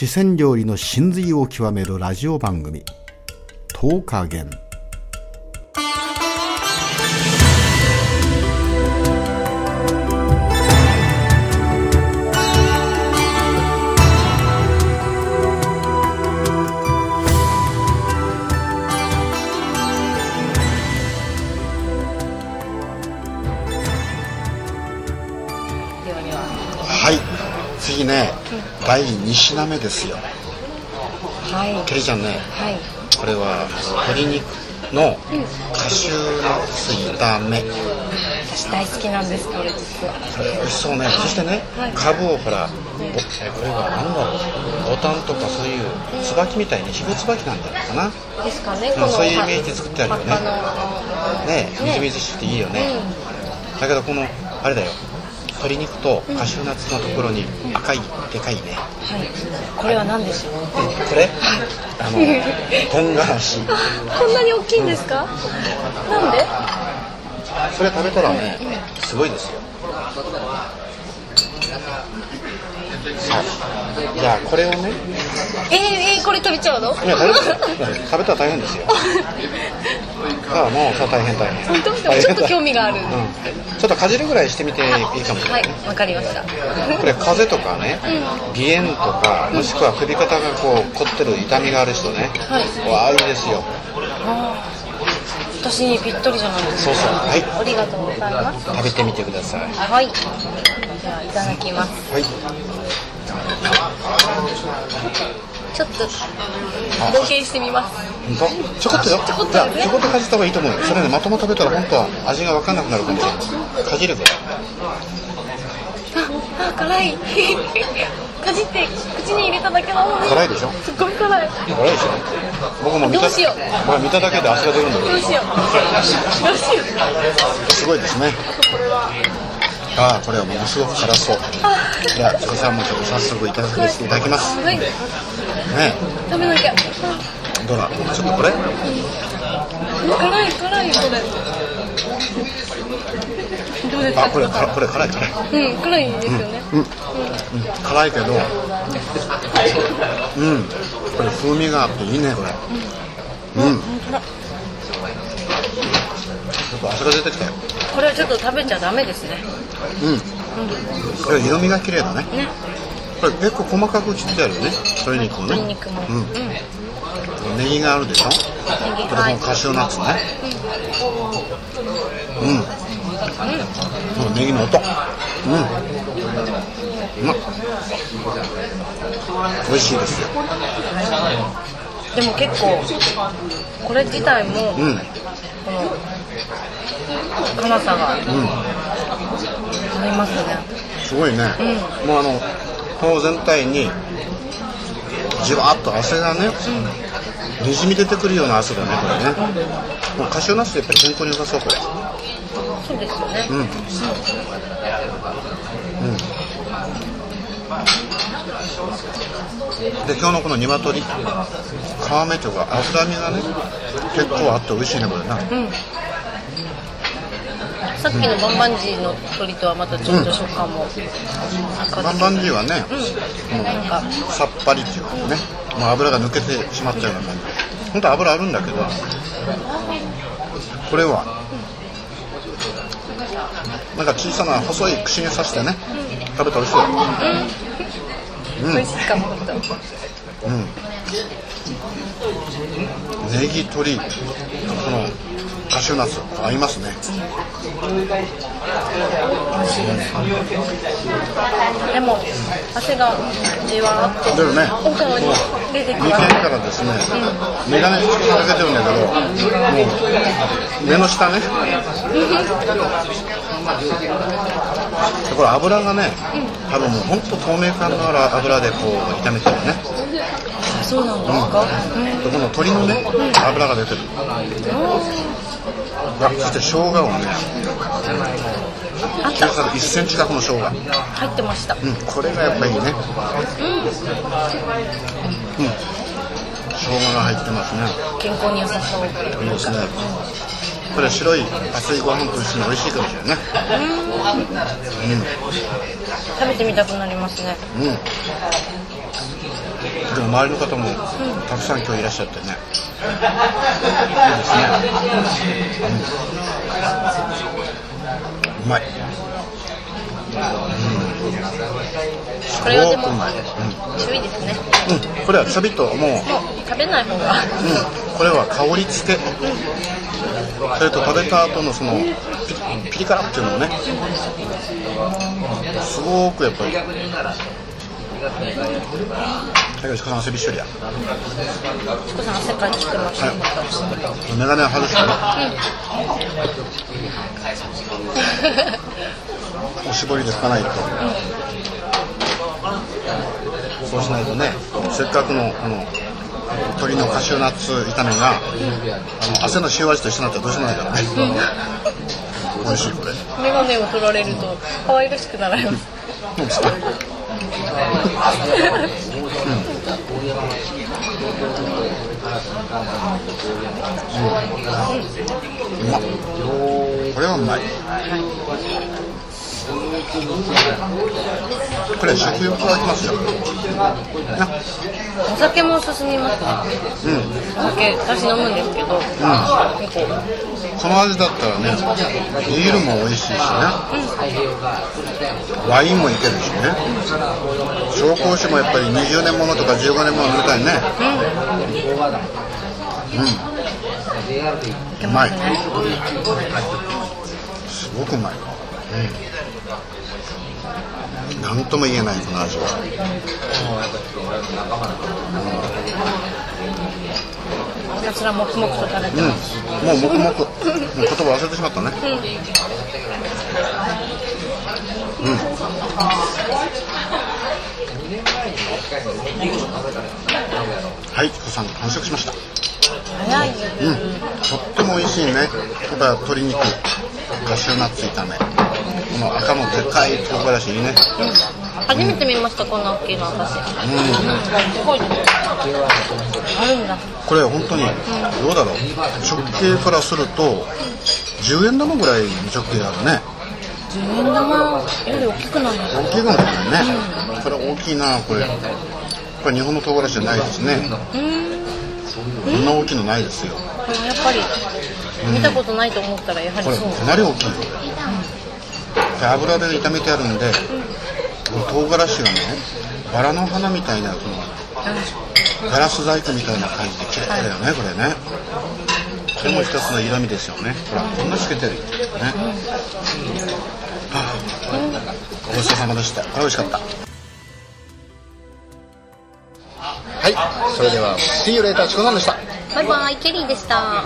四川料理の真髄を極めるラジオ番組「10日元」第2品目ですよ。はい。ケリちゃんねはい。これは鶏肉のカシューナッツ炒め。私大好きなんですこれ。実はこれ美味しそうね。そしてねはい。カブをほらぼえこれは何だろう？ボタンとかそういう椿みたいにひご椿なんじゃないかな？ですかねうんそういうイメージで作ってあるよね。ねみずみずしくていいよね、だけどこのあれだよ鶏肉とカシューナッツのところに赤いでかいね。はい。これは何でしょう？これ？あの唐辛子こんなに大きいんですか？なんで？それ食べたらねすごいですよ。さあじゃあこれをね。えー、えー、これ食べちゃうの？いや食べたら大変ですよ ああもうさ大変大変。本当？でもちょっと興味がある。うん、ちょっとかじるぐらいしてみて。いいかもしれなはい。わかりました。これ風邪とかね、鼻炎とかもしくは首肩がこう凝ってる痛みがある人ね、はい。わあいいですよ。私にぴったりじゃないです。かそうそう。はい。ありがとうございます。食べてみてください。はい。じゃあいただきます。はいちょっと冒険してみます。本当？ちょこっとよ。ちょこっとじゃあねちょこっとかじった方がいいと思うよ。それねまとも食べたら本当は味が分かんなくなるかもしれないかじるぐらいああ辛い。かじって口に入れただけなの。に辛いでしょ？すっごい辛い。辛いでしょ？僕も見たどうしよう。僕は見ただけで汗が出るんだけどどうしよう。どうしよう。すごいですね。ああこれはものすごく辛そう。じゃあ辻さんもちょっと早速いただきしていただきます。ねはい食べなきゃ。どうだ？ちょっとこれ？辛い辛いこれどうですか？あこれからこれ辛い辛い。うん辛いですよねうん、うん、辛いけど。うん。これ風味があっていいねこれ。うん。ちょっと汗が出てきたよ。これはちょっと食べちゃダメですね。うん。これ色味が綺麗だね。ね結構細かく切ってあるよね鶏肉をね。鶏肉も。うん。うんネギがあるでしょ？これはいもカシューナッツね。うん、うん、ネギの音。うん。うまっ。美味しいですよ。でも結構これ自体もうん。この辛さがうん。ありますね。すごいね、もうあの顔全体にじわっと汗がね、にじみ出てくるような汗だねこれね、もうカシューナッツやっぱり健康に良さそうこれ。そうですよね。うん。うん。で今日のこの鶏皮目とか脂身がね結構あって美味しいねこれなさっきのバンバンジーの鶏とはまたちょっと食感も変わってバンバンジーはね、うん。なんか。さっぱりっていうかねもう油が抜けてしまっちゃうような感じ本当油あるんだけどこれはなんか小さな細い串に刺してね食べたら美味しいよ。うん。美味しいかも。本当うん。ネギ鶏このカシューナッツ合いますね。美味しいでも汗がじわーっとだよねお顔に出てき眉間ますからですね眼鏡つけかけてるんだけどもう目の下ね。でこれ油がね多分もう本当透明感のある油でこう炒めてるね。そうなんですか、でこの鶏のね油が出てるあそして生姜をねあった。小さく1センチ角の生姜入ってましたうんこれがやっぱりいいねうん。生姜が入ってますね。健康に良さそう。いいですね。これ白い熱いご飯と一緒に美味しいかもしれないね。食べてみたくなりますね。うんうんも周りの方もたくさん今日いらっしゃってね、いいですね、うん、うまい、これはでも注意ですね。うん、うん、これはちょびっともう、食べない方が。これは香り付け、それと食べた後のそのピリピリ辛っていうのもね、すごくやっぱり。だけど、鹿さん汗びっしょりや。チコさん汗か？いてきてますはい。メガネ外してね。おしぼりで拭か？ないと。そうしないとね、せっかくのこの鶏のカシューナッツ炒めが、あの汗の塩味と一緒になったらどうしようもないからね。美味しいこれ。メガネを取られると可愛らしくなられます これはうまい。これ食欲がきますよ。な、お酒も進みますねうん。お酒私飲むんですけど、結構この味だったらね、ビールも美味しいしね、ワインもいけるしね、紹興酒もやっぱり20年ものとか15年もの飲みたいね。うん。うまい。すごくうまい。うん。なんとも言えないこの味は。ひたすら黙々と食べてうん。ます、もう黙々。もう言葉忘れてしまったね。はい、チコさん完食しました。早いようん、とっても美味しいね。やっぱ鶏肉、カシューナッツ炒め。この赤のでかい唐辛子いいね。初めて見ましたこんな大きいの私すうん。ごいねあるんだこれ本当に、どうだろう。直径からすると、10円玉ぐらいの直径あるね。10円玉より大きくないの大きいかもしれないね。これ大きいな、これ。これ日本の唐辛子じゃないですね。うんこんな大きいのないですよ。やっぱり見たことないと思ったらやはりそうかなり大きいよ。で油で炒めてあるんで、この唐辛子がね、バラの花みたいな、そのガラス細工みたいな感じで綺麗だよね、これね。これも一つの色味ですよね。ほら、こんな透けてる。ね。はあ、ごちそうさまでした。これ美味しかった。はい、それでは、See you later、チコさんでした。バイバイケリーでした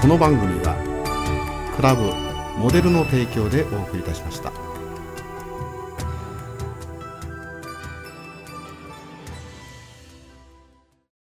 この番組はクラブモデルの提供でお送りいたしました。